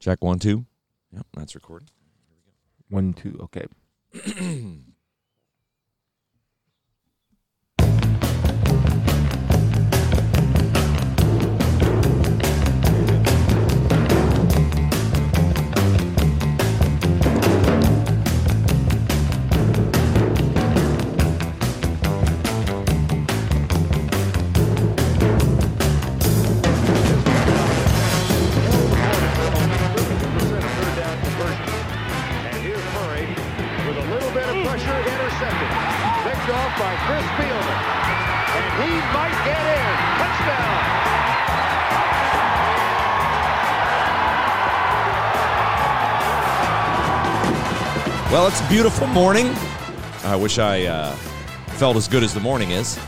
Check one, two. Yep, that's recording. One, two. Okay. Picked off by Chris. And he might get in. Touchdown. Well, it's a beautiful morning. I wish I uh, felt as good as the morning is,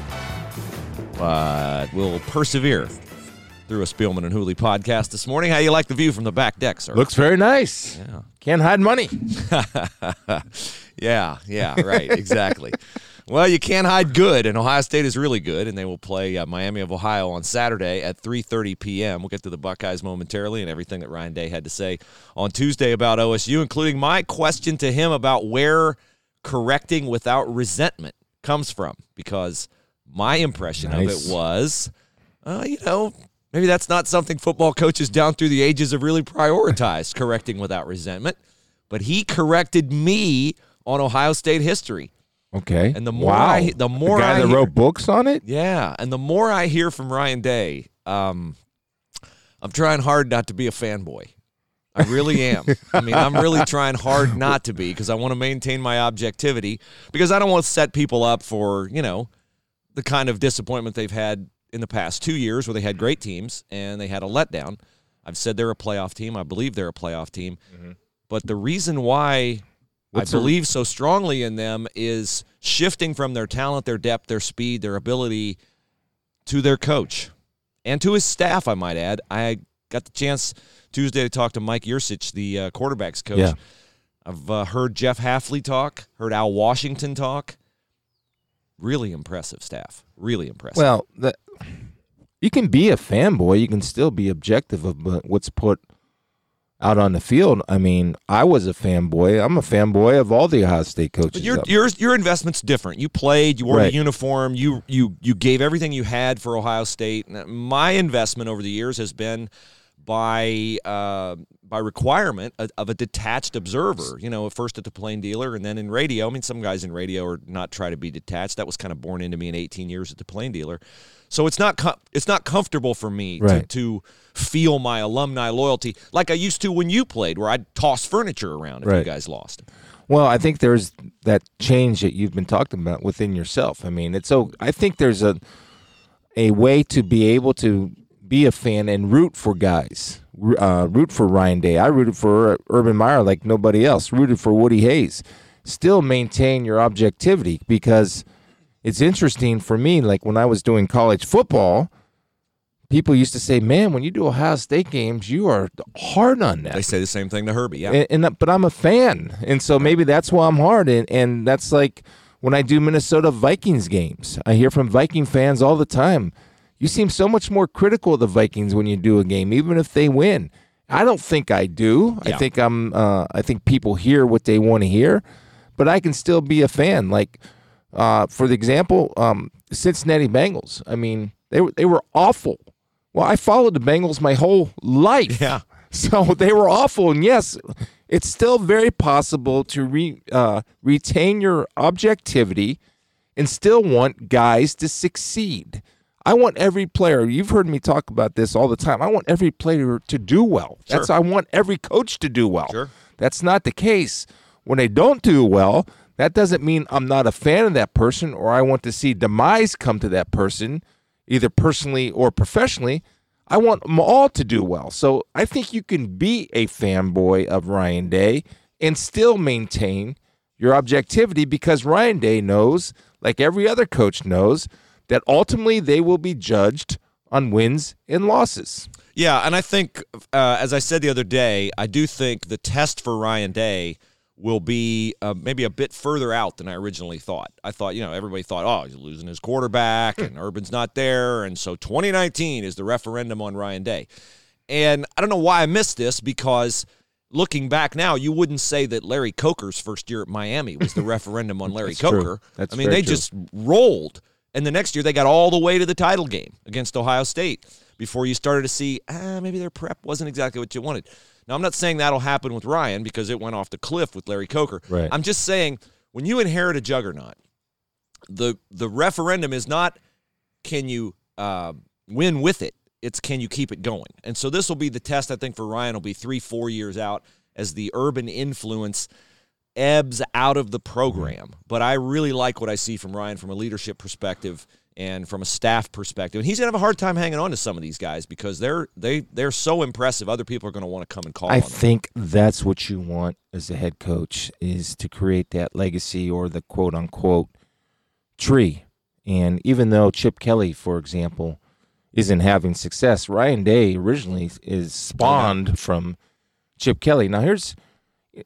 but we'll persevere through a Spielman and Hooley podcast this morning. How you like the view from the back deck, sir? Looks very nice. Yeah. Can't hide money. yeah, yeah, right, exactly. well, you can't hide good, and Ohio State is really good, and they will play uh, Miami of Ohio on Saturday at 3:30 p.m. We'll get to the Buckeyes momentarily and everything that Ryan Day had to say on Tuesday about OSU, including my question to him about where correcting without resentment comes from, because my impression of it was, uh, you know. Maybe that's not something football coaches down through the ages have really prioritized, correcting without resentment. But he corrected me on Ohio State history. Okay. And the more wow. I- the more guy I that hear- wrote books on it. Yeah, and the more I hear from Ryan Day, um, I'm trying hard not to be a fanboy. I really am. I mean, I'm really trying hard not to be because I want to maintain my objectivity because I don't want to set people up for, you know, the kind of disappointment they've had in the past two years where they had great teams and they had a letdown. I've said they're a playoff team. I believe they're a playoff team. But the reason why What's I believe so strongly in them is shifting from their talent, their depth, their speed, their ability to their coach and to his staff, I might add. I got the chance Tuesday to talk to Mike Yurcich, the uh, quarterback's coach. Yeah. I've uh, heard Jeff Hafley talk, heard Al Washington talk. Really impressive staff. Really impressive. Well, the, you can be a fanboy. You can still be objective of what's put out on the field. I mean, I was a fanboy. I'm a fanboy of all the Ohio State coaches. But your up- your your investment's different. You played, you wore Right. the uniform, you you you gave everything you had for Ohio State. My investment over the years has been by uh, by requirement of, a detached observer. You know, first at the Plain Dealer and then in radio. I mean, some guys in radio are not try to be detached. That was kind of born into me in 18 years at the Plain Dealer. So it's not com- it's not comfortable for me Right. to, to feel my alumni loyalty like I used to when you played, where I'd toss furniture around if you guys lost. Well, I think there's that change that you've been talking about within yourself. I mean, it's so. I think there's a a way to be able to be a fan and root for guys. Uh, root for Ryan Day. I rooted for Urban Meyer like nobody else. Rooted for Woody Hayes. Still maintain your objectivity because it's interesting for me. Like when I was doing college football, people used to say, "Man, when you do Ohio State games, you are hard on that." They say the same thing to Herbie. Yeah. and, and but I'm a fan, and so maybe that's why I'm hard. And, and that's like when I do Minnesota Vikings games. I hear from Viking fans all the time. You seem so much more critical of the Vikings when you do a game, even if they win. I don't think I do. Yeah. I think I'm. Uh, I think people hear what they want to hear, but I can still be a fan. Like, uh, for the example, um, Cincinnati Bengals. I mean, they were they were awful. Well, I followed the Bengals my whole life. Yeah. So they were awful, and yes, it's still very possible to re, uh, retain your objectivity and still want guys to succeed. I want every player. You've heard me talk about this all the time. I want every player to do well. That's I want every coach to do well. Sure. That's not the case. When they don't do well, that doesn't mean I'm not a fan of that person or I want to see demise come to that person, either personally or professionally. I want them all to do well. So I think you can be a fanboy of Ryan Day and still maintain your objectivity because Ryan Day knows, like every other coach knows, that ultimately they will be judged on wins and losses. Yeah, and I think, uh, as I said the other day, I do think the test for Ryan Day will be uh, maybe a bit further out than I originally thought. I thought, you know, everybody thought, oh, he's losing his quarterback and Urban's not there. And so 2019 is the referendum on Ryan Day. And I don't know why I missed this because looking back now, you wouldn't say that Larry Coker's first year at Miami was the referendum on Larry That's true. Coker. That's I mean, they true. just rolled. And the next year, they got all the way to the title game against Ohio State before you started to see, ah, maybe their prep wasn't exactly what you wanted. Now, I'm not saying that'll happen with Ryan because it went off the cliff with Larry Coker. Right. I'm just saying when you inherit a juggernaut, the the referendum is not can you uh, win with it. It's can you keep it going. And so this will be the test. I think for Ryan will be three, four years out as the urban influence ebbs out of the program. But I really like what I see from Ryan from a leadership perspective and from a staff perspective. And he's gonna have a hard time hanging on to some of these guys because they're they they're so impressive. Other people are gonna want to come and call I on them. think that's what you want as a head coach is to create that legacy or the quote unquote tree. And even though Chip Kelly, for example, isn't having success, Ryan Day originally is spawned from Chip Kelly. Now here's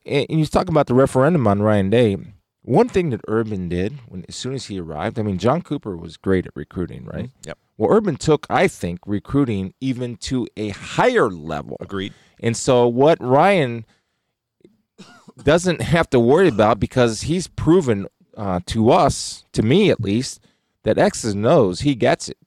and you talk about the referendum on Ryan Day. One thing that Urban did when as soon as he arrived, I mean John Cooper was great at recruiting, right? Yep. Well, Urban took, I think, recruiting even to a higher level. Agreed. And so what Ryan doesn't have to worry about because he's proven uh, to us, to me at least, that X's knows he gets it.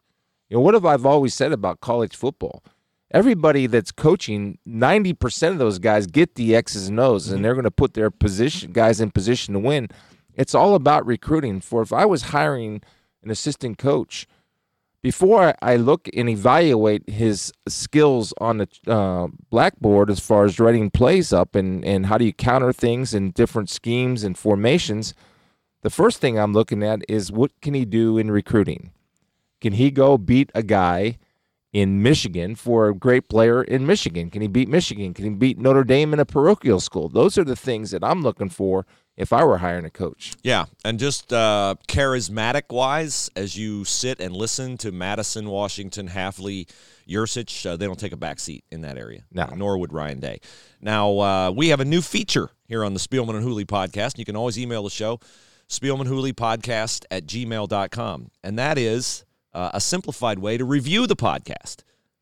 You know, what have I've always said about college football? Everybody that's coaching, 90% of those guys get the X's and O's and they're going to put their position guys in position to win. It's all about recruiting. For if I was hiring an assistant coach, before I look and evaluate his skills on the uh, blackboard as far as writing plays up and, and how do you counter things in different schemes and formations, the first thing I'm looking at is what can he do in recruiting? Can he go beat a guy in Michigan for a great player in Michigan? Can he beat Michigan? Can he beat Notre Dame in a parochial school? Those are the things that I'm looking for if I were hiring a coach. Yeah, and just uh, charismatic wise, as you sit and listen to Mattison, Washington, Hafley, Yurcich, uh, they don't take a back seat in that area. No. Nor would Ryan Day. Now, uh, we have a new feature here on the Spielman and Hooley podcast. You can always email the show, spielmanhooleypodcast at gmail.com. And that is uh, a simplified way to review the podcast.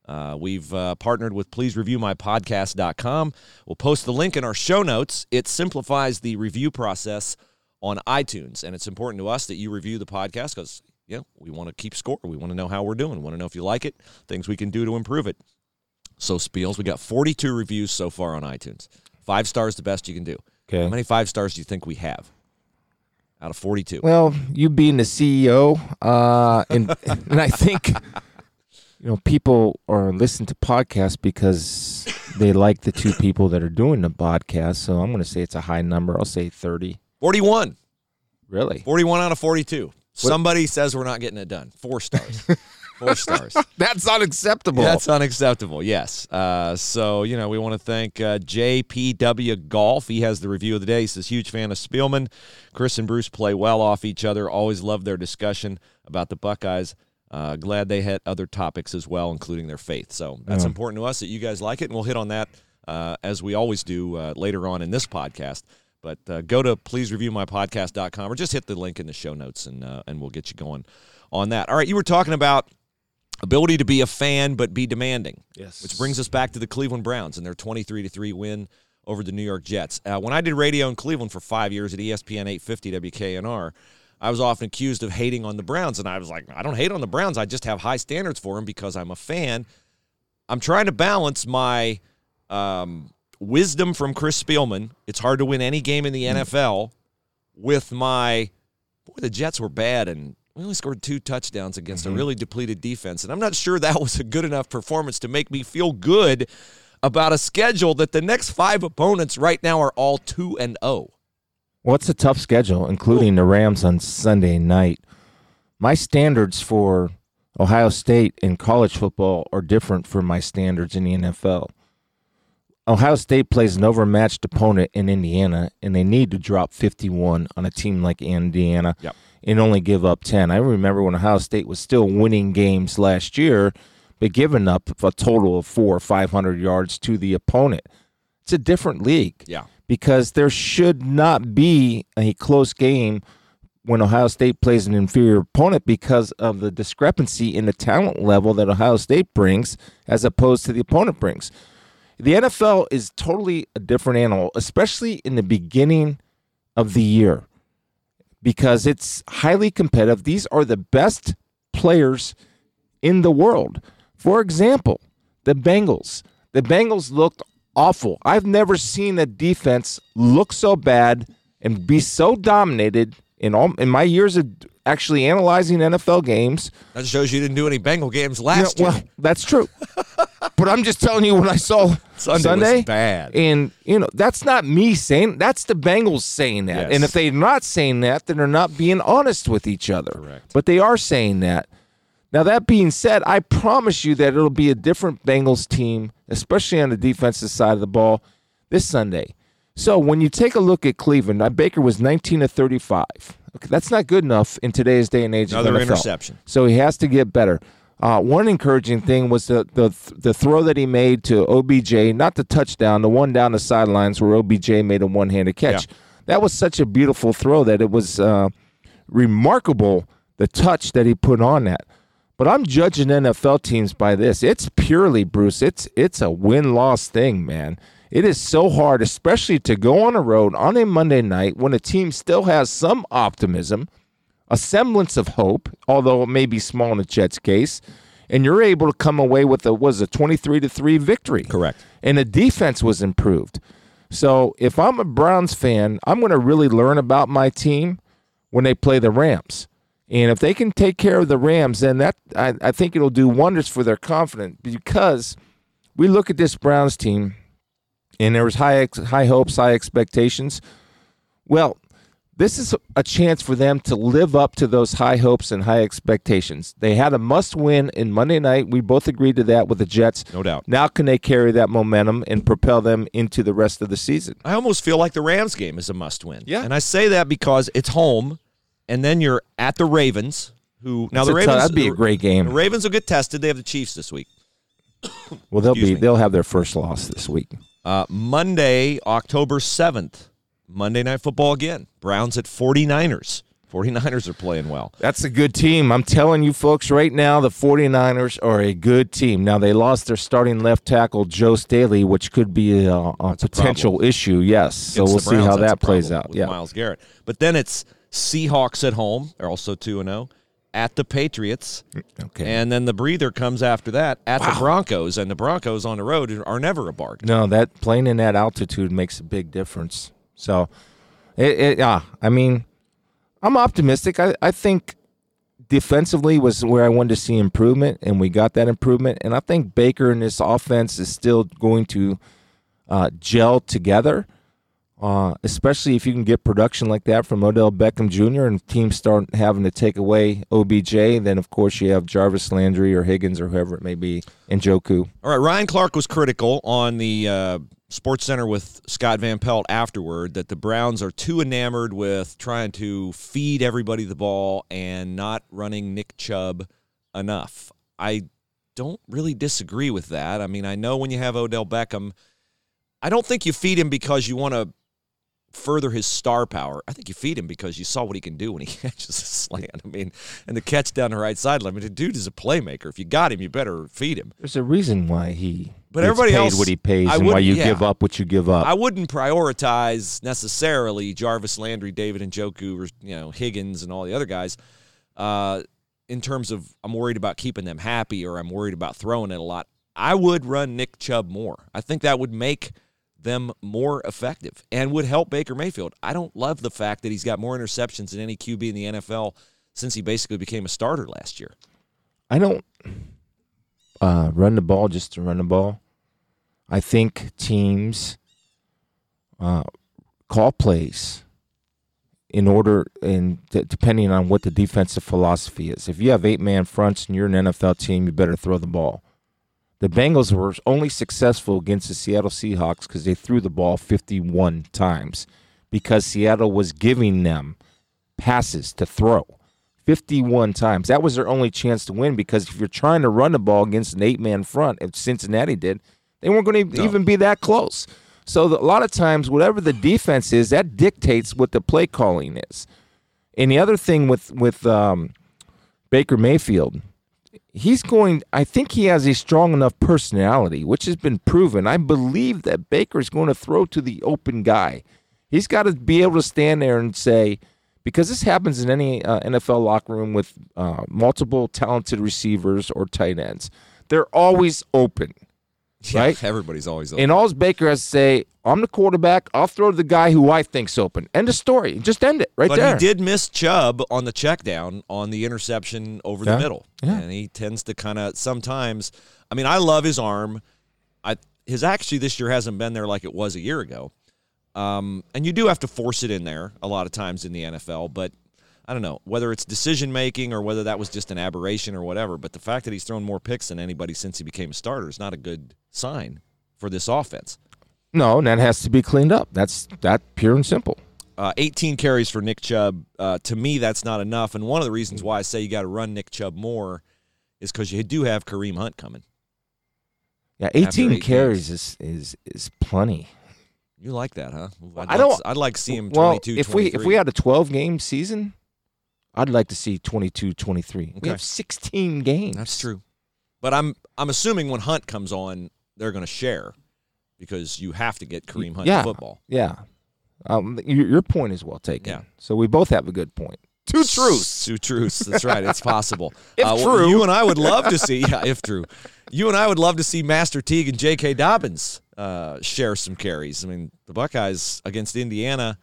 Uh, we've uh, partnered with pleasereviewmypodcast.com. We'll post the link in our show notes. It simplifies the review process on iTunes, and it's important to us that you review the podcast because you know, we want to keep score. We want to know how we're doing. We want to know if you like it, things we can do to improve it. So, Spiels, we got 42 reviews so far on iTunes. Five stars, the best you can do. Okay. How many five stars do you think we have out of 42? Well, you being the CEO, uh, and and I think you know people are listening to podcasts because they like the two people that are doing the podcast. So I'm going to say it's a high number. I'll say thirty. 41. Really? 41 out of 42. Somebody says we're not getting it done. Four stars. Four stars. That's unacceptable. That's unacceptable. Yes. Uh, so you know we want to thank uh, JPW Golf. He has the review of the day. He says huge fan of Spielman. Chris and Bruce play well off each other. Always love their discussion about the Buckeyes. Uh, glad they had other topics as well, including their faith. So that's Yeah. important to us that you guys like it, and we'll hit on that uh, as we always do uh, later on in this podcast. But uh, go to pleasereviewmypodcast.com or just hit the link in the show notes, and uh, and we'll get you going on that. All right, you were talking about ability to be a fan but be demanding. Yes. Which brings us back to the Cleveland Browns and their 23 to 3 win over the New York Jets. Uh, when I did radio in Cleveland for 5 years at ESPN 850 WKNR, I was often accused of hating on the Browns and I was like, I don't hate on the Browns. I just have high standards for them because I'm a fan. I'm trying to balance my um, wisdom from Chris Spielman. It's hard to win any game in the NFL with my boy, the Jets were bad and we only scored two touchdowns against a mm-hmm. really depleted defense. And I'm not sure that was a good enough performance to make me feel good about a schedule that the next five opponents right now are all 2 and oh. 0. Well, it's a tough schedule, including the Rams on Sunday night. My standards for Ohio State in college football are different from my standards in the NFL. Ohio State plays an overmatched opponent in Indiana, and they need to drop 51 on a team like Indiana Yep. and only give up 10. I remember when Ohio State was still winning games last year, but giving up a total of four or 500 yards to the opponent. It's a different league Yeah. because there should not be a close game when Ohio State plays an inferior opponent because of the discrepancy in the talent level that Ohio State brings as opposed to the opponent brings. The NFL is totally a different animal, especially in the beginning of the year because it's highly competitive. These are the best players in the world. For example, the Bengals. The Bengals looked awful. I've never seen a defense look so bad and be so dominated in all in my years of actually analyzing NFL games. That shows you didn't do any Bengal games You last know, year. well, that's true. but I'm just telling you what I saw Sunday Sunday. bad. And you know, that's not me saying that's the Bengals saying that. Yes. And if they're not saying that, then they're not being honest with each other. Correct. But they are saying that. Now that being said, I promise you that it'll be a different Bengals team, especially on the defensive side of the ball, this Sunday. So when you take a look at Cleveland, Baker was 19 to 35. Okay, that's not good enough in today's day and age. Another NFL. interception. So he has to get better. Uh, one encouraging thing was the, the the throw that he made to OBJ, not the touchdown, the one down the sidelines where OBJ made a one handed catch. Yeah. That was such a beautiful throw that it was uh, remarkable the touch that he put on that. But I'm judging NFL teams by this. It's purely Bruce. It's it's a win loss thing, man. It is so hard, especially to go on a road on a Monday night when a team still has some optimism a semblance of hope, although it may be small in the Jets' case, and you're able to come away with a was a 23 to 3 victory. Correct. And the defense was improved. So if I'm a Browns fan, I'm going to really learn about my team when they play the Rams. And if they can take care of the Rams, then that I, I think it'll do wonders for their confidence because we look at this Browns team and there was high high hopes, high expectations. Well, this is a chance for them to live up to those high hopes and high expectations. They had a must win in Monday night. We both agreed to that with the Jets. No doubt. Now, can they carry that momentum and propel them into the rest of the season? I almost feel like the Rams game is a must win. Yeah. And I say that because it's home, and then you're at the Ravens, who now That's the Ravens tough- that'd be a great game. The. Ravens will get tested. They have the Chiefs this week. Well, they'll Excuse be me. they'll have their first loss this week. Uh, Monday, October 7th, Monday Night Football again. Browns at 49ers. 49ers are playing well. That's a good team. I'm telling you folks right now, the 49ers are a good team. Now, they lost their starting left tackle, Joe Staley, which could be a, a potential issue, yes. So Against we'll see how that's that plays out. Yeah. Myles Garrett. But then it's Seahawks at home. They're also 2 and 0 at the Patriots. Okay. And then the breather comes after that at the Broncos. And the Broncos on the road are never a bargain. No, that playing in that altitude makes a big difference. So, it, it yeah, I mean, I'm optimistic. I, I think defensively was where I wanted to see improvement, and we got that improvement. And I think Baker and this offense is still going to uh, gel together, uh, especially if you can get production like that from Odell Beckham Jr. and teams start having to take away OBJ. Then, of course, you have Jarvis Landry or Higgins or whoever it may be, and Njoku. All right, Ryan Clark was critical on the uh, Sports Center with Scott Van Pelt afterward that the Browns are too enamored with trying to feed everybody the ball and not running Nick Chubb enough. I don't really disagree with that. I mean, I know when you have Odell Beckham, I don't think you feed him because you want to further his star power. I think you feed him because you saw what he can do when he catches a slant. I mean, and the catch down the right sideline. I mean, the dude is a playmaker. If you got him, you better feed him. There's a reason why he But everybody paid else- what he pays I and why you yeah. give up what you give up. I wouldn't prioritize necessarily Jarvis Landry, David Njoku, or you know Higgins and all the other guys. Uh, in terms of, I'm worried about keeping them happy, or I'm worried about throwing it a lot. I would run Nick Chubb more. I think that would make them more effective and would help Baker Mayfield. I don't love the fact that he's got more interceptions than any QB in the NFL since he basically became a starter last year. I don't uh, run the ball just to run the ball. I think teams uh, call plays in order and d- depending on what the defensive philosophy is. If you have eight man fronts and you're an NFL team, you better throw the ball. The Bengals were only successful against the Seattle Seahawks because they threw the ball 51 times because Seattle was giving them passes to throw 51 times. That was their only chance to win because if you're trying to run the ball against an eight man front, if Cincinnati did, they weren't going to even be that close. So the, a lot of times, whatever the defense is, that dictates what the play calling is. And the other thing with with um, Baker Mayfield, he's going. I think he has a strong enough personality, which has been proven. I believe that Baker's going to throw to the open guy. He's got to be able to stand there and say, because this happens in any uh, NFL locker room with uh, multiple talented receivers or tight ends. They're always open, right? Everybody's always open. And all Baker has to say, I'm the quarterback. I'll throw to the guy who I think's open. End of story. Just end it right but there. he did miss Chubb on the check down on the interception over Yeah. the middle. Yeah. And he tends to kind of sometimes I mean, I love his arm. I his actually this year hasn't been there like it was a year ago. Um, and you do have to force it in there a lot of times in the NFL, but I don't know whether it's decision making or whether that was just an aberration or whatever. But the fact that he's thrown more picks than anybody since he became a starter is not a good sign for this offense. No, and that has to be cleaned up. That's that pure and simple. Uh, 18 carries for Nick Chubb. Uh, to me, that's not enough. And one of the reasons why I say you got to run Nick Chubb more is because you do have Kareem Hunt coming. Yeah, 18 eight carries is, is is plenty. You like that, huh? I'd I don't- to- I'd like to see him well, 22, if we if we had a 12 game season, I'd like to see 22 23. We Okay. have 16 games. That's true. But I'm I'm assuming when Hunt comes on, they're going to share because you have to get Kareem Hunt yeah. in football. Yeah. Um, your, your point is well taken. Yeah. So we both have a good point. Two truths. Two truths. That's right. It's possible. If well, true. You and I would love to see, yeah, if true. You and I would love to see Master Teague and J.K. Dobbins uh, share some carries. I mean, the Buckeyes against Indiana,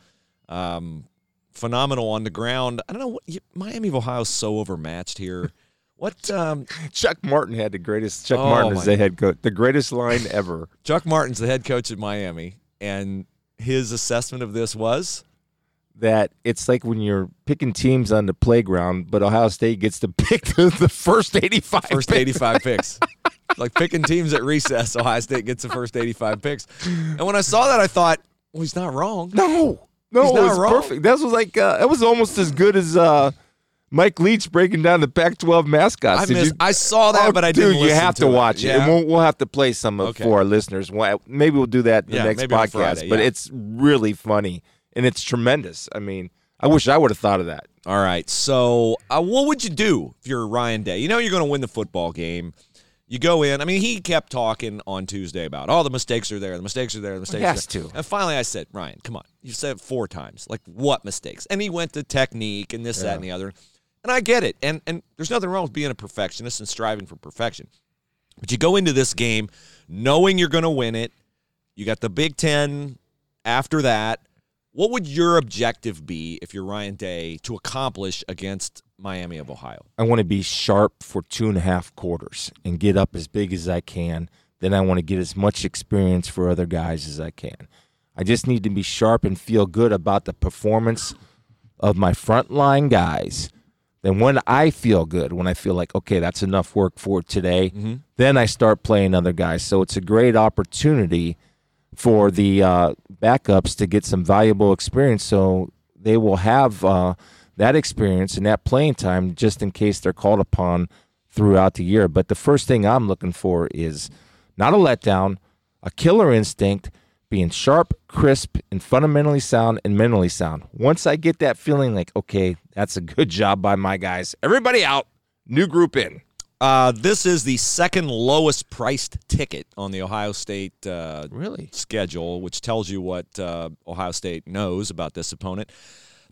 um, phenomenal on the ground. I don't know what you, Miami of Ohio's so overmatched here. What um, Chuck Martin had the greatest. Chuck Oh, Martin is the head coach. The greatest line ever. Chuck Martin's the head coach at Miami, and his assessment of this was that it's like when you're picking teams on the playground, but Ohio State gets to pick the, the first 85. first picks. 85 picks. Like picking teams at recess, Ohio State gets the first 85 picks. And when I saw that, I thought, well, he's not wrong. No, no, it was wrong. perfect. That was like uh, that was almost as good as uh, Mike Leach breaking down the Pac-12 mascots. I Did missed, you- I saw that, Oh, but I didn't. Dude, you have to, to watch it. Yeah. And we'll, we'll have to play some of Okay. for our listeners. Maybe we'll do that in Yeah, the next podcast. Friday, But it's really funny and it's tremendous. I mean, I wish I would have thought of that. All right. So, uh, what would you do if you're Ryan Day? You know you're going to win the football game. You go in. I mean, he kept talking on Tuesday about, oh, the mistakes are there. The mistakes are there. The mistakes has are there. to. And finally, I said, Ryan, come on. You said it four times. Like, what mistakes? And he went to technique and this, that, and the other. And I get it. And and there's nothing wrong with being a perfectionist and striving for perfection. But you go into this game knowing you're going to win it. You got the Big Ten after that. What would your objective be if you're Ryan Day to accomplish against Miami of Ohio? I want to be sharp for two and a half quarters and get up as big as I can. Then I want to get as much experience for other guys as I can. I just need to be sharp and feel good about the performance of my frontline guys. Then when I feel good, when I feel like okay, that's enough work for today, then I start playing other guys. So it's a great opportunity for the uh, backups to get some valuable experience. So they will have uh, that experience and that playing time just in case they're called upon throughout the year. But the first thing I'm looking for is not a letdown, a killer instinct, being sharp, crisp, and fundamentally sound and mentally sound. Once I get that feeling like, okay, that's a good job by my guys, everybody out, new group in. Uh, this is the second lowest priced ticket on the Ohio State uh, Really? schedule, which tells you what uh, Ohio State knows about this opponent.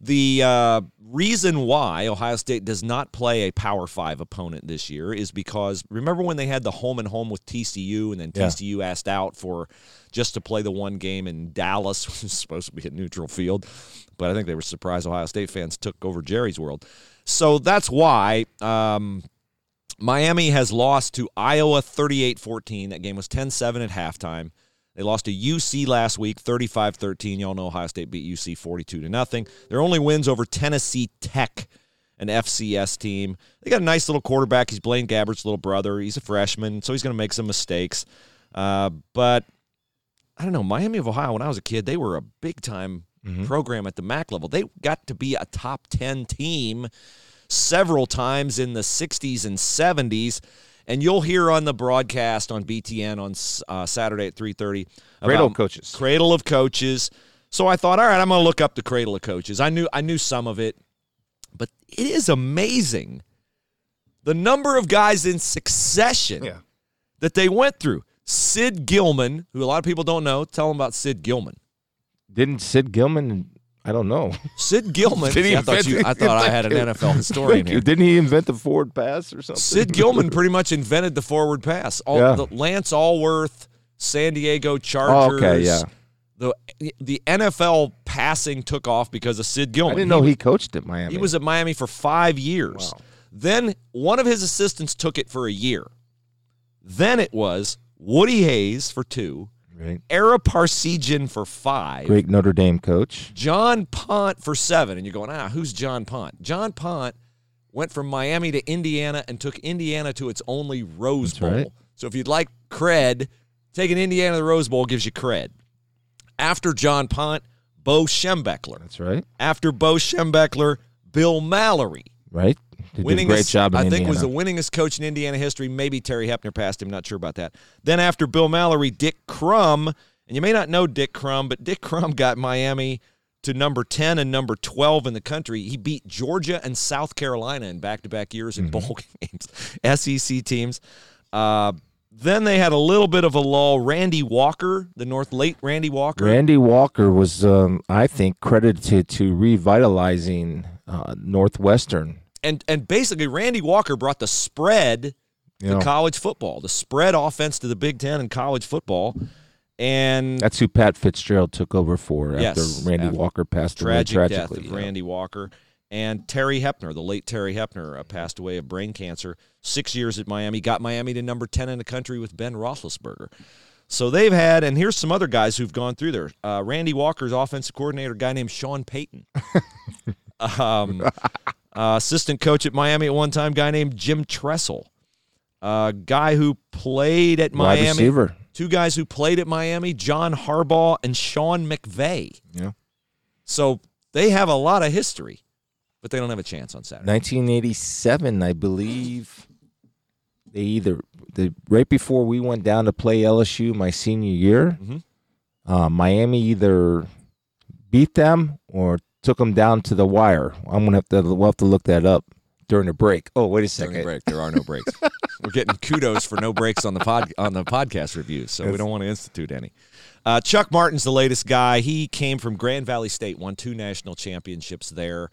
The uh, reason why Ohio State does not play a Power Five opponent this year is because remember when they had the home and home with TCU, and then Yeah. TCU asked out for just to play the one game in Dallas, which was supposed to be a neutral field, but I think they were surprised Ohio State fans took over Jerry's World. So that's why um, Miami has lost to Iowa 38 14. That game was 10 7 at halftime. They lost to UC last week 35 13. Y'all know Ohio State beat UC 42 to nothing. Their only wins over Tennessee Tech, an FCS team. They got a nice little quarterback. He's Blaine Gabbert's little brother. He's a freshman, so he's going to make some mistakes. Uh, but I don't know. Miami of Ohio, when I was a kid, they were a big time program at the MAC level. They got to be a top 10 team several times in the 60s and 70s. And you'll hear on the broadcast on BTN on uh, Saturday at 3:30 Cradle of coaches. Cradle of Coaches. So I thought, all right, I'm going to look up the Cradle of Coaches. I knew I knew some of it. But it is amazing the number of guys in succession Yeah. that they went through. Sid Gilman, who a lot of people don't know, tell them about Sid Gilman. Didn't Sid Gilman? I don't know. Sid Gilman. He I thought, you. I thought I had an NFL historian here. Didn't he invent the forward pass or something? Sid Gilman pretty much invented the forward pass. All, Yeah. the Lance Alworth, San Diego Oh, Chargers. okay, yeah. The the NFL passing took off because of Sid Gilman. I didn't know he coached at Miami. He was at Miami for five years. Wow. Then one of his assistants took it for a year. Then it was Woody Hayes for two, right. Ara Parseghian for five, Great Notre Dame coach. John Pont for seven. And you're going, ah, who's John Pont? John Pont went from Miami to Indiana and took Indiana to its only Rose Bowl. right. So if you'd like cred, taking Indiana to the Rose Bowl gives you cred. After John Pont, Bo Schembechler. That's right. After Bo Schembechler, Bill Mallory. Right. He did a great job in I Indiana. think was the winningest coach in Indiana history. Maybe Terry Hoeppner passed him. Not sure about that. Then after Bill Mallory, Dick Crum, and you may not know Dick Crum, but Dick Crum got Miami to number ten and number twelve in the country. He beat Georgia and South Carolina in back-to-back years in Mm-hmm. bowl games, SEC teams. Uh, then they had a little bit of a lull. Randy Walker, the North late Randy Walker. Randy Walker was, um, I think, credited to revitalizing uh, Northwestern. And and basically Randy Walker brought the spread You to college football, the spread offense to the Big Ten and college football, and that's who Pat Fitzgerald took over for after Randy after Walker passed tragic away death tragically. of yeah. Randy Walker and Terry Hoeppner, the late Terry Hoeppner, uh, passed away of brain cancer. Six years at Miami, got Miami to number ten in the country with Ben Roethlisberger. So they've had, and here's some other guys who've gone through there. Uh, Randy Walker's offensive coordinator, a guy named Sean Payton. um, uh, assistant coach at Miami at one time, guy named Jim Tressel. A guy who played at Wide Miami. receiver. Two guys who played at Miami, John Harbaugh and Sean McVay. Yeah. So they have a lot of history, but they don't have a chance on Saturday. 1987, I believe. They either the right before we went down to play LSU my senior year, Mhm. uh, Miami either beat them or took them down to the wire. I'm gonna have to we'll have to look that up during the break. Oh, wait a During second. the break, there are no breaks. We're getting kudos for no breaks on the pod on the podcast reviews, so we don't want to institute any. Uh, Chuck Martin's the latest guy. He came from Grand Valley State, won two national championships there.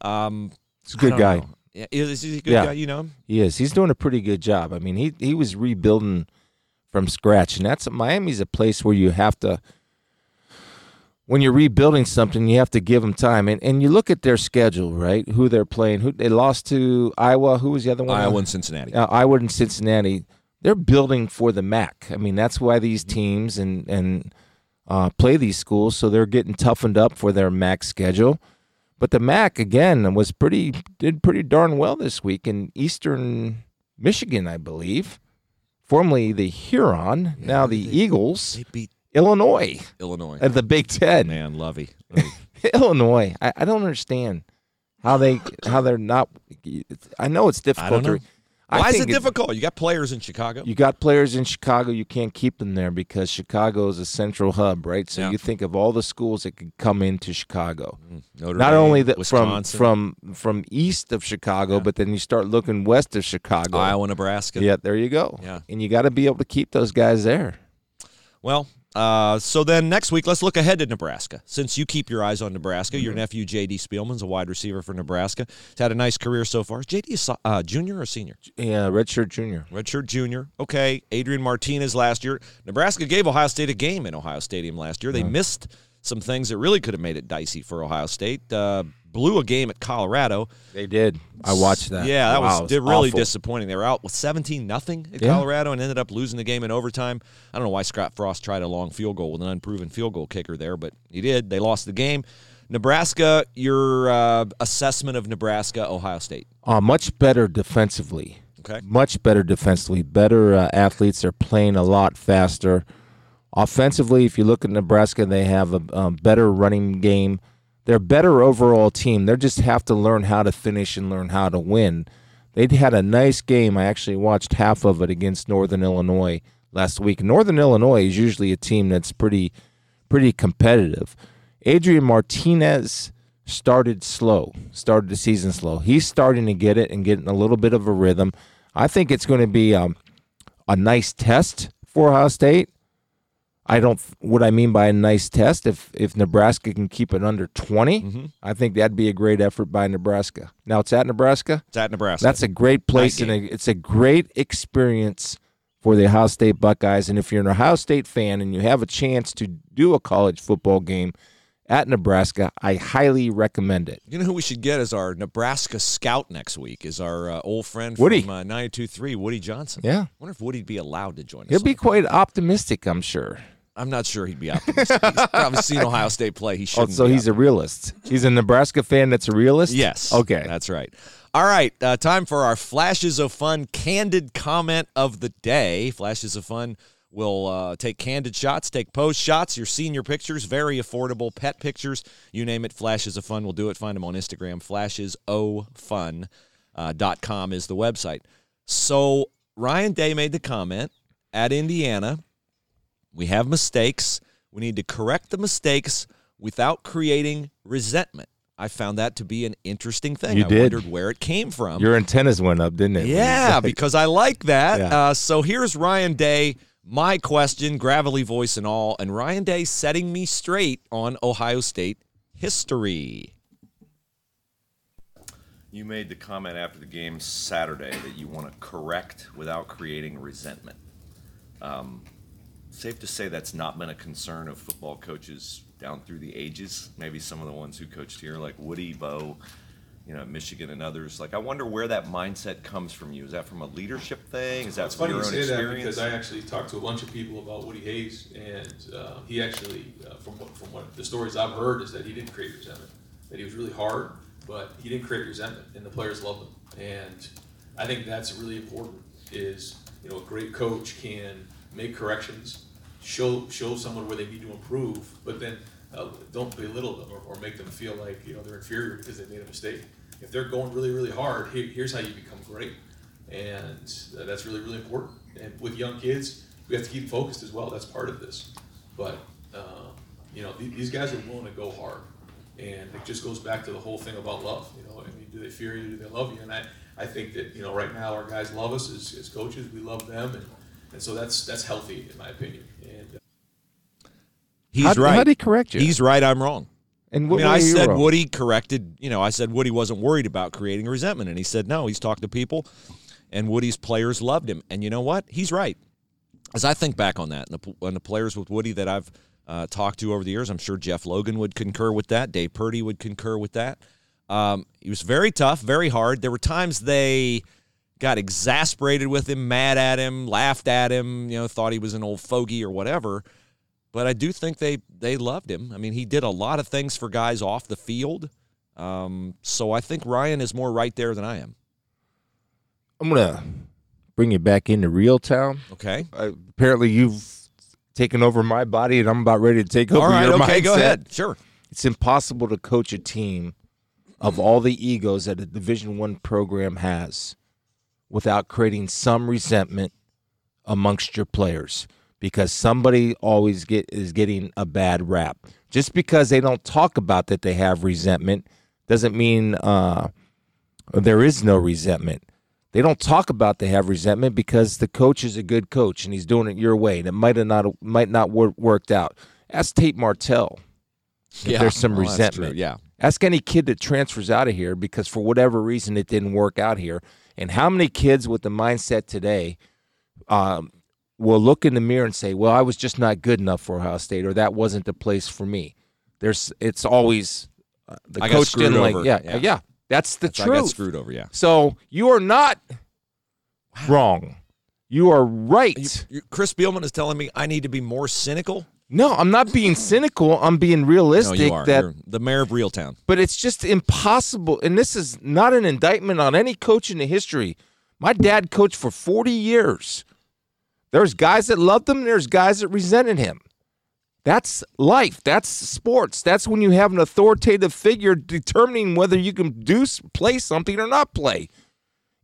Um, He's a good guy. know. Is he a good Yeah. guy? You know him? He is. He's doing a pretty good job. I mean, he he was rebuilding from scratch, and that's Miami's a place where you have to. When you're rebuilding something, you have to give them time, and and you look at their schedule, right? Who they're playing. Who they lost to Iowa. Who was the other one? Iowa and Cincinnati. uh, Iowa and Cincinnati. They're building for the MAC. I mean, that's why these teams and and uh, play these schools, so they're getting toughened up for their MAC schedule. But the MAC again was pretty did pretty darn well this week in Eastern Michigan, I believe. Formerly the Huron, now the Eagles, They beat Illinois Illinois. at the Big Ten. Man, Lovie. Illinois, I, I don't understand how they how they're not. I know it's difficult. know. to- Why is it difficult? You got players in Chicago. You got players in Chicago. You can't keep them there because Chicago is a central hub, right? So Yeah. you think of all the schools that could come into Chicago. Mm, Notre Not Dame, only that from from from east of Chicago, Yeah. but then you start looking west of Chicago. Iowa, Nebraska. Yeah, there you go. Yeah. and you got to be able to keep those guys there. Well, uh, so then next week, let's look ahead to Nebraska. Since you keep your eyes on Nebraska, your nephew J.D. Spielman's a wide receiver for Nebraska. He's had a nice career so far. Is J.D. a uh, junior or senior? Yeah, redshirt junior. Redshirt junior. Okay. Adrian Martinez last year. Nebraska gave Ohio State a game in Ohio Stadium last year. They missed some things that really could have made it dicey for Ohio State. Uh, blew a game at Colorado. They did. I watched that. Yeah, that Wow, was di- really disappointing. They were out with 17 nothing at Yeah. Colorado and ended up losing the game in overtime. I don't know why Scott Frost tried a long field goal with an unproven field goal kicker there, but he did. They lost the game. Nebraska, your uh, assessment of Nebraska, Ohio State. Uh, much better defensively. Okay. Much better defensively. Better uh, athletes. They're playing a lot faster. Offensively, if you look at Nebraska, they have a better running game. They're a better overall team. They just have to learn how to finish and learn how to win. They had a nice game. I actually watched half of it against Northern Illinois last week. Northern Illinois is usually a team that's pretty, pretty competitive. Adrian Martinez started slow, started the season slow. He's starting to get it and getting a little bit of a rhythm. I think it's going to be um, a nice test for Ohio State. I don't. What I mean by a nice test, if if Nebraska can keep it under 20 Mm-hmm. I think that'd be a great effort by Nebraska. Now it's at Nebraska. It's at Nebraska. That's a great place and a, it's a great experience for the Ohio State Buckeyes. And if you're an Ohio State fan and you have a chance to do a college football game at Nebraska, I highly recommend it. You know who we should get as our Nebraska scout next week is our uh, old friend Woody. from uh, 92.3, Woody Johnson. Yeah. I wonder if Woody'd be allowed to join us. He'll be quite optimistic, I'm sure. I'm not sure he'd be optimistic. He's probably seen Ohio State play. He Oh, shouldn't. so he's a realist. He's a Nebraska fan that's a realist? Yes. Okay. That's right. All right. Uh, time for our Flashes of Fun candid comment of the day. Flashes of Fun will uh, take candid shots, take pose shots, your senior pictures, very affordable pet pictures. You name it, Flashes of Fun will do it. Find them on Instagram. Flashesofun.com uh, dot com is the website. So Ryan Day made the comment at Indiana. We have mistakes. We need to correct the mistakes without creating resentment. I found that to be an interesting thing. You I did. wondered where it came from. Your antennas went up, didn't it? yeah, said- because I like that. Yeah. Uh, so here's Ryan Day, my question, gravelly voice and all, and Ryan Day setting me straight on Ohio State history. You made the comment after the game Saturday that you want to correct without creating resentment. Um, safe to say that's not been a concern of football coaches down through the ages. Maybe some of the ones who coached here, like Woody, Bo, you know, Michigan and others. Like, I wonder where that mindset comes from you. Is that from a leadership thing? Is that It's from funny your you own say that experience? because I actually talked to a bunch of people about Woody Hayes, and uh, he actually, uh, from what from what the stories I've heard, is that he didn't create resentment. That he was really hard, but he didn't create resentment, and the players loved him. And I think that's really important. Is you know a great coach can make corrections, show show someone where they need to improve, but then uh, don't belittle them or, or make them feel like you know they're inferior because they made a mistake. If they're going really really hard, here, here's how you become great and uh, that's really really important. And with young kids, we have to keep focused as well. That's part of this. But um, you know, th- these guys are willing to go hard, and it just goes back to the whole thing about love. You know, I mean, do they fear you? Do they love you? And I, I think that you know, right now our guys love us as, as coaches. We love them, and, and so that's that's healthy in my opinion. And uh, He's How'd- right. how'd he correct you? He's right. I'm wrong. and I mean, I said wrong? Woody corrected, you know, I said Woody wasn't worried about creating resentment. And he said, no, he's talked to people, and Woody's players loved him. And you know what? He's right. As I think back on that, and the, and the players with Woody that I've uh, talked to over the years, I'm sure Jeff Logan would concur with that. Dave Purdy would concur with that. Um, he was very tough, very hard. There were times they got exasperated with him, mad at him, laughed at him, you know, thought he was an old fogey or whatever but I do think they they loved him. I mean, he did a lot of things for guys off the field. Um, so I think Ryan is more right there than I am. I'm gonna bring you back into real town. Okay. Uh, apparently, you've taken over my body, and I'm about ready to take over All right. your Okay. Go mindset. ahead. Sure. It's impossible to coach a team of all the egos that a Division One program has without creating some resentment amongst your players because somebody always get is getting a bad rap. Just because they don't talk about that they have resentment doesn't mean uh, there is no resentment. They don't talk about they have resentment because the coach is a good coach and he's doing it your way. And it might have not might not wor- worked out. Ask Tate Martell if there's some Well, resentment. Yeah. Ask any kid that transfers out of here because for whatever reason it didn't work out here. And how many kids with the mindset today um, will look in the mirror and say, "Well, I was just not good enough for Ohio State, or that wasn't the place for me." There's, it's always uh, the I coach didn't like, over. yeah, Yeah. yeah, That's the I truth. got screwed over. Yeah. So you are not wrong. You are right. You, you, Chris Spielman is telling me I need to be more cynical. No, I'm not being cynical. I'm being realistic. No, you are. That You're the mayor of Reeltown. but it's just impossible. And this is not an indictment on any coach in the history. My dad coached for 40 years. There's guys that loved him, there's guys that resented him. That's life. That's sports. That's when you have an authoritative figure determining whether you can do play something or not play.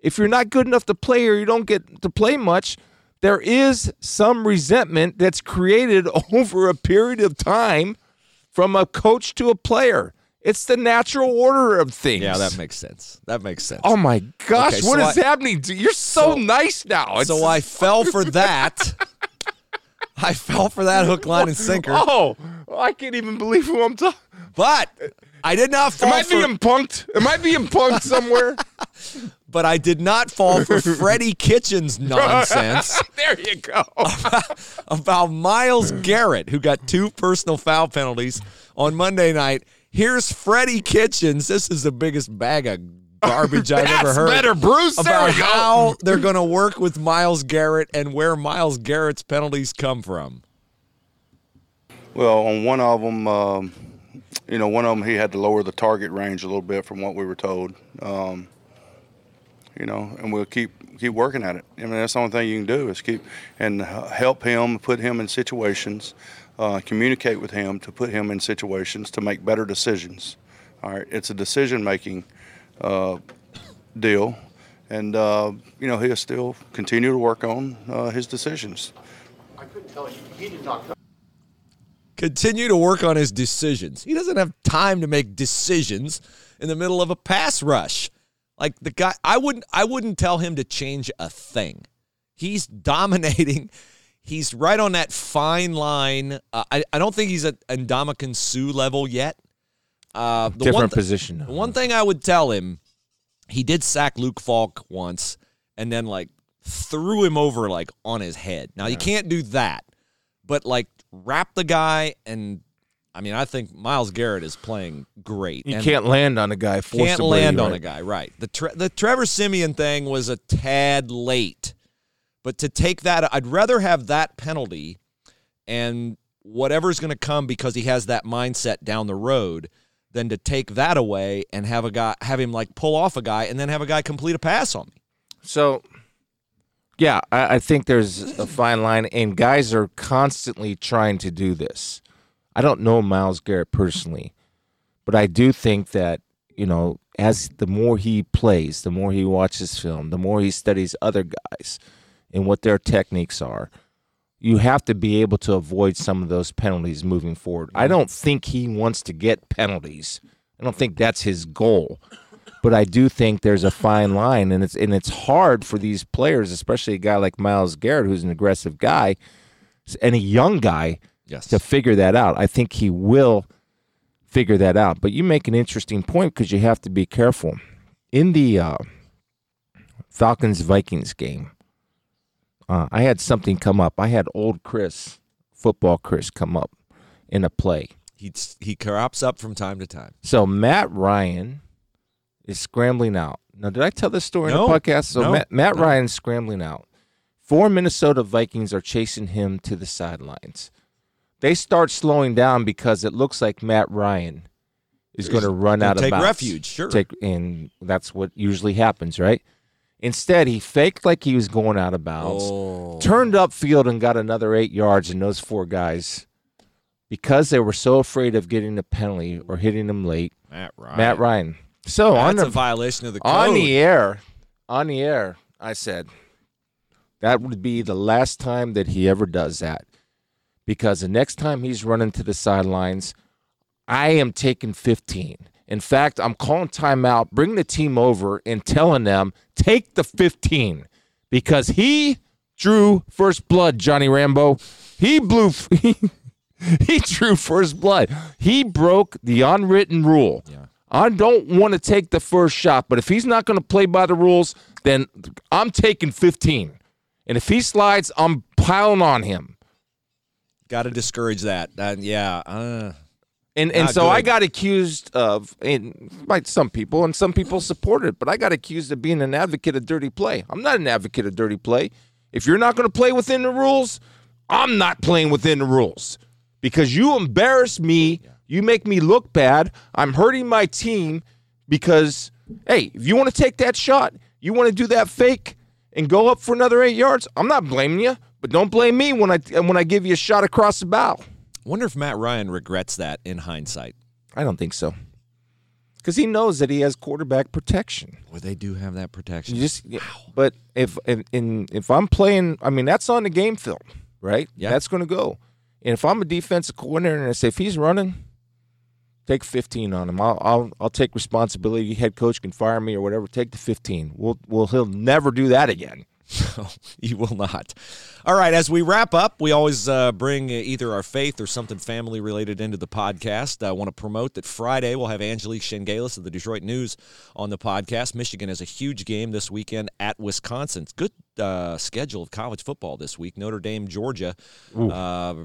If you're not good enough to play or you don't get to play much, there is some resentment that's created over a period of time from a coach to a player. It's the natural order of things. Yeah, that makes sense. That makes sense. Oh my gosh, Okay, what so is I- happening? to- You're so, So- nice now. It's- so I fell for that. I fell for that hook, line, and sinker. Oh, I can't even believe who I'm talking. But I did not fall Am I for. being punked? Am I being punked somewhere? but I did not fall for Freddie Kitchens nonsense there you go. about Myles Garrett, who got two personal foul penalties on Monday night. Here's Freddie Kitchens. This is the biggest bag of garbage I've ever That's heard. better, Bruce. There About go. how they're going to work with Myles Garrett and where Myles Garrett's penalties come from. Well, on one of them, um, you know, one of them he had to lower the target range a little bit from what we were told. Um, you know, and we'll keep keep working at it. I mean, that's the only thing you can do is keep and help him, put him in situations, uh, communicate with him to put him in situations to make better decisions. All right, it's a decision making uh, deal, and uh, you know he'll still continue to work on uh, his decisions. I couldn't tell you. He did not come. Continue to work on his decisions. He doesn't have time to make decisions in the middle of a pass rush. Like the guy, I wouldn't, I wouldn't tell him to change a thing. He's dominating. He's right on that fine line. Uh, I, I don't think he's at Ndamukong Suh level yet. Uh, Different one th- position. The one thing I would tell him, he did sack Luke Falk once, and then like threw him over like on his head. Now you can't do that, but like wrap the guy, and I mean I think Myles Garrett is playing great. You can't land on a guy. can't forcibly, land on right? a guy, right? The tre- the Trevor Siemian thing was a tad late, but to take that, I'd rather have that penalty and whatever's going to come because he has that mindset down the road than to take that away and have a guy have him like pull off a guy and then have a guy complete a pass on me. So, yeah, I, I think there's a fine line, and guys are constantly trying to do this. I don't know Myles Garrett personally, but I do think that you know, as the more he plays, the more he watches film, the more he studies other guys and what their techniques are. You have to be able to avoid some of those penalties moving forward. I don't think he wants to get penalties. I don't think that's his goal but I do think there's a fine line, and it's and it's hard for these players, especially a guy like Myles Garrett, who's an aggressive guy, and a young guy, Yes. to figure that out. I think he will figure that out. But you make an interesting point because you have to be careful in the uh, Falcons Vikings game. Uh, I had something come up. I had old Chris, football Chris, come up in a play. He he crops up from time to time. So Matt Ryan is scrambling out. Now, did I tell this story No. in the podcast? So No. Matt, Matt No. Ryan's scrambling out. Four Minnesota Vikings are chasing him to the sidelines. They start slowing down because it looks like Matt Ryan is going to run out of take refuge, sure. Take, and that's what usually happens, right? Instead, he faked like he was going out of bounds Oh. turned upfield and got another eight yards, and those four guys, because they were so afraid of getting a penalty or hitting them late, Matt Ryan. Matt Ryan. So on the a violation of the code. on the air, on the air, I said that would be the last time that he ever does that, because the next time he's running to the sidelines, I am taking 15. In fact, I'm calling timeout, bring the team over, and telling them take the 15 because he drew first blood. Johnny Rambo, he blew. He, drew first blood. He broke the unwritten rule. Yeah. I don't want to take the first shot, but if he's not going to play by the rules, then I'm taking 15. And if he slides, I'm piling on him. Got to discourage that. Uh, yeah. Uh, And and so I got accused of, and by some people, and some people supported it, but I got accused of being an advocate of dirty play. I'm not an advocate of dirty play. If you're not going to play within the rules, I'm not playing within the rules because you embarrass me. You make me look bad. I'm hurting my team because, hey, if you want to take that shot, you want to do that fake and go up for another eight yards. I'm not blaming you, but don't blame me when I when I give you a shot across the bow. wonder if Matt Ryan regrets that in hindsight. I don't think so. Because he knows that he has quarterback protection. Well, they do have that protection. You just, but if in, in if I'm playing, I mean that's on the game film, right? Yeah. that's going to go. And if I'm a defensive coordinator and I say if he's running, Take 15 on him. I'll, I'll I'll take responsibility. Head coach can fire me or whatever. Take the 15. We'll well he'll never do that again. No, you will not. All right, as we wrap up, we always uh, bring either our faith or something family related into the podcast. I want to promote that Friday we'll have Angelique Chengelis of the Detroit News on the podcast. Michigan has a huge game this weekend at Wisconsin. It's good uh, schedule of college football this week. Notre Dame, Georgia. Uh,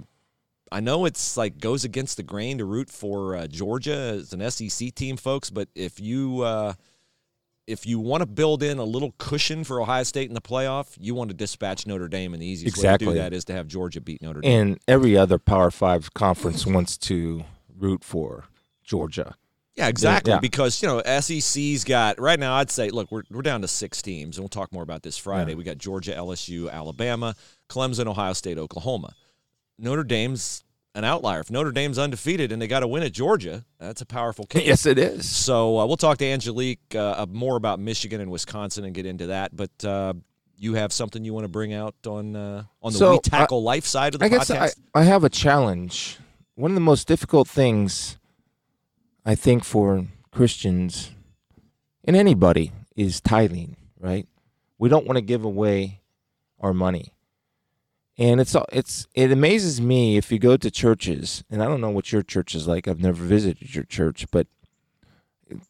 I know it's like goes against the grain to root for uh, Georgia as an SEC team, folks. But if you uh, if you want to build in a little cushion for Ohio State in the playoff, you want to dispatch Notre Dame, and the easiest way to Exactly. do that is to have Georgia beat Notre Dame. And every other Power Five conference wants to root for Georgia. Yeah, exactly. Yeah. Because you know SEC's got right now. I'd say, look, we're we're down to six teams, and we'll talk more about this Friday. We got Georgia, LSU, Alabama, Clemson, Ohio State, Oklahoma. Notre Dame's an outlier. If Notre Dame's undefeated and they got to win at Georgia, that's a powerful case. yes, it is. So uh, we'll talk to Angelique uh, more about Michigan and Wisconsin and get into that. But uh, you have something you want to bring out on uh, on the So, We Tackle Life side of the I guess I, podcast? I have a challenge. One of the most difficult things I think for Christians and anybody is tithing, right? We don't want to give away our money. And it's it's it amazes me if you go to churches, and I don't know what your church is like. I've never visited your church, but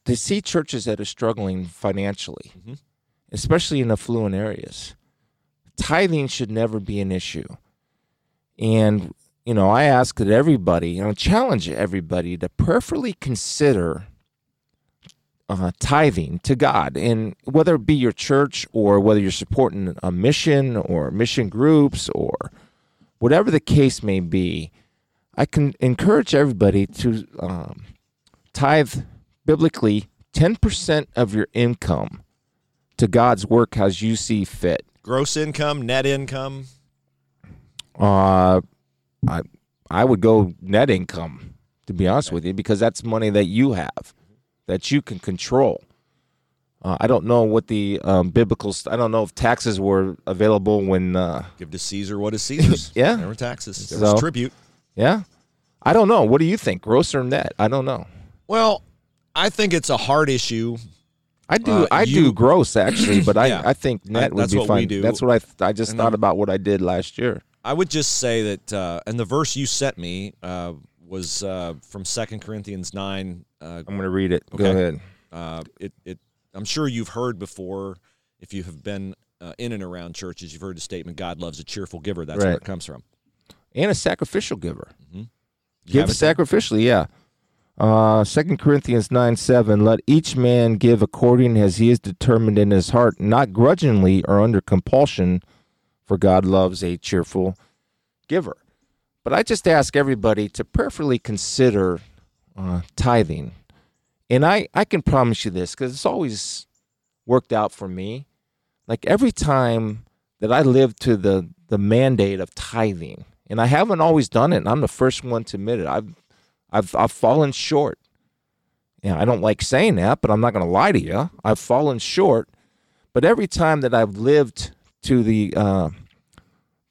to see churches that are struggling financially, Mhm. especially in affluent areas, tithing should never be an issue. And you know, I ask that everybody, you know, challenge everybody to prayerfully consider uh, tithing to God, and whether it be your church or whether you're supporting a mission or mission groups or whatever the case may be, I can encourage everybody to um, tithe biblically ten percent of your income to God's work as you see fit. Gross income, net income. Uh, I I would go net income to be honest with you because that's money that you have that you can control. Uh, I don't know what the um, biblical. St- I don't know if taxes were available when. Uh, Give to Caesar what is Caesar's. Yeah. There were taxes. There So- was tribute. yeah, I don't know. What do you think, gross or net? I don't know. Well, I think it's a hard issue. I do. Uh, I you- do gross actually, but I, Yeah. I think net I- would that's be what fine. we do. That's what I. th- I just And thought I'm- about what I did last year. I would just say that, uh, and the verse you sent me uh, was uh, from Second Corinthians nine. Uh, I'm going to read it. Go ahead. uh, it, it, I'm sure you've heard before. If you have been uh, in and around churches, you've heard the statement, "God loves a cheerful giver." That's where it comes from. And a sacrificial giver. You Give sacrificially, yeah. Uh, 2 Corinthians 9 7, let each man give according as he is determined in his heart, not grudgingly or under compulsion, for God loves a cheerful giver. But I just ask everybody to prayerfully consider uh, tithing. And I, I can promise you this because it's always worked out for me. Like every time that I lived to the, the mandate of tithing, and I haven't always done it, and I'm the first one to admit it. I've I've I've fallen short. Yeah, I don't like saying that, but I'm not going to lie to you. I've fallen short. But every time that I've lived to the uh,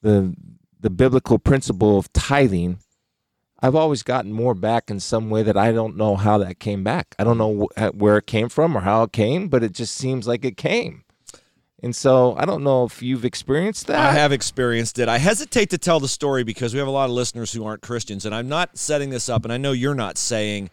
the the biblical principle of tithing, I've always gotten more back in some way that I don't know how that came back. I don't know wh- where it came from or how it came, but it just seems like it came. And so I don't know if you've experienced that. I have experienced it. I hesitate to tell the story because we have a lot of listeners who aren't Christians, and I'm not setting this up, and I know you're not saying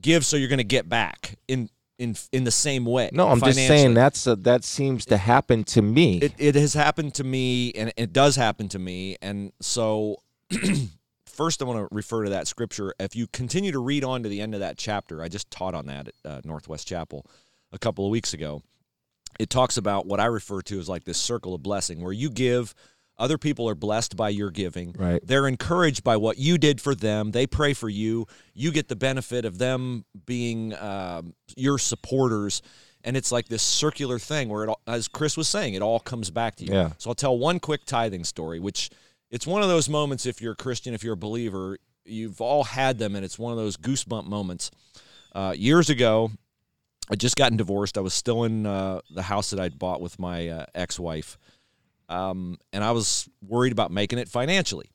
give so you're going to get back in in in the same way. No, I'm just saying that's a, that seems to happen to me. it, it has happened to me and it does happen to me and so first i want to refer to that scripture. If you continue to read on to the end of that chapter i just taught on that at uh, northwest chapel a couple of weeks ago. It talks about what i refer to as like this circle of blessing where you give other people are blessed by your giving. Right. they're encouraged by what you did for them. They pray for you. You get the benefit of them being um, your supporters. And it's like this circular thing where it all, as chris was saying it all comes back to you. Yeah. so i'll tell one quick tithing story which it's one of those moments if you're a christian if you're a believer you've all had them and it's one of those goosebump moments uh, years ago i just gotten divorced i was still in uh, the house that i'd bought with my uh, ex-wife um, and I was worried about making it financially.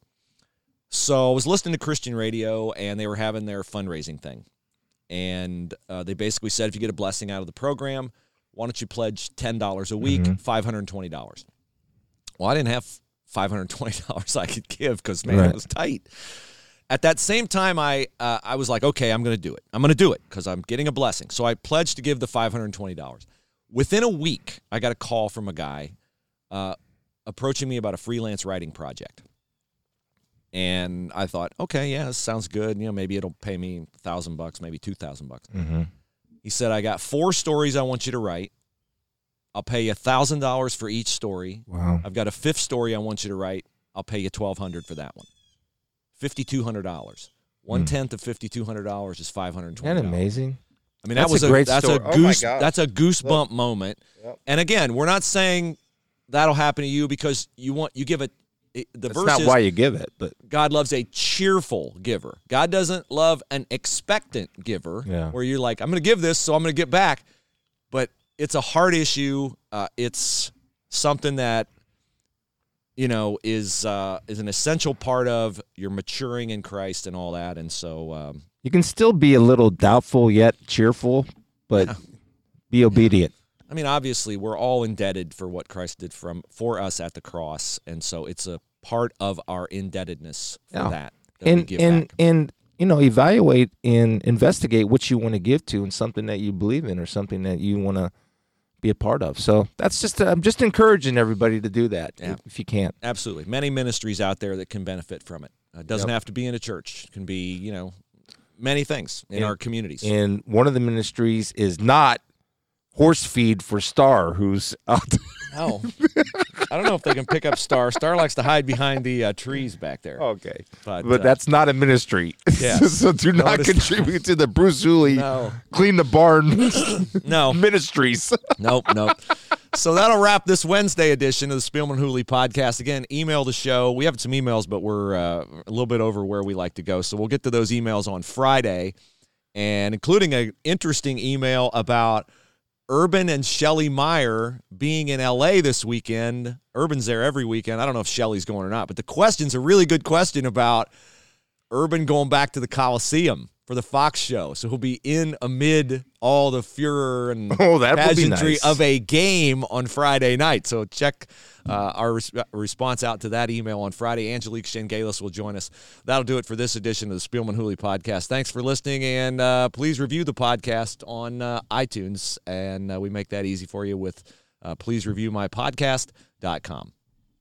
So I was listening to Christian radio, and they were having their fundraising thing. and uh, they basically said if you get a blessing out of the program, why don't you pledge ten dollars a week, five hundred and twenty dollars. Well, I didn't have five hundred twenty dollars I could give because man, Right. it was tight. At that same time, I uh, I was like, okay, I'm going to do it. I'm going to do it because I'm getting a blessing. So I pledged to give the five hundred twenty dollars. Within a week, I got a call from a guy uh, approaching me about a freelance writing project. And I thought, okay, yeah, this sounds good. You know, maybe it'll pay me a thousand bucks, maybe two thousand bucks. Mm-hmm. He said, I got four stories I want you to write. I'll pay you a thousand dollars for each story. Wow. I've got a fifth story I want you to write. I'll pay you twelve hundred for that one. Fifty two hundred dollars. One hmm. tenth of fifty two hundred dollars is five hundred twenty. Isn't that amazing? I mean, That's that was a great that's story. a Oh my goose. gosh. that's a goosebump moment. Yep. And again, we're not saying that'll happen to you because you want you give it. it- The That's verse not is why you give it, but God loves a cheerful giver. God doesn't love an expectant giver, Yeah. where you're like, I'm going to give this, so I'm going to get back. But it's a hard issue. Uh, it's something that you know is uh, is an essential part of your maturing in Christ and all that. And so, um, you can still be a little doubtful yet cheerful, but be obedient. I mean, obviously, we're all indebted for what Christ did from for us at the cross, and so it's a part of our indebtedness for Yeah. that. that and and back. and you know evaluate and investigate what you want to give to and something that you believe in or something that you want to be a part of so that's just i'm just encouraging everybody to do that Yeah. if you can't Absolutely. Many ministries out there that can benefit from it. Uh, It doesn't Yep. have to be in a church. It can be, you know, many things in And- our communities. and one of the ministries is not horse feed for star who's out no. I don't know if they can pick up Star. Star likes to hide behind the uh, trees back there. okay But, but, uh, that's not a ministry Yes. so do not Notice that. contribute to the bruce Hooley No. clean the barn No. ministries Nope, nope. So that'll wrap this Wednesday edition of the Spielman Hooley podcast. Again, email the show. We have some emails, but we're uh, a little bit over where we like to go. So we'll get to those emails on Friday, and including an interesting email about Urban and Shelley Meyer being in LA this weekend. Urban's there every weekend. I don't know if Shelley's going or not, but the question's a really good question about Urban going back to the Coliseum for the Fox show. So he'll be in amid all the furor and Oh, that would be pageantry nice. of a game on Friday night. So check uh, our res- response out to that email on Friday. Angelique Chengelis will join us. That'll do it for this edition of the Spielman Hooley podcast. Thanks for listening, and uh, please review the podcast on uh, iTunes. And uh, we make that easy for you with uh, please review my podcast.com.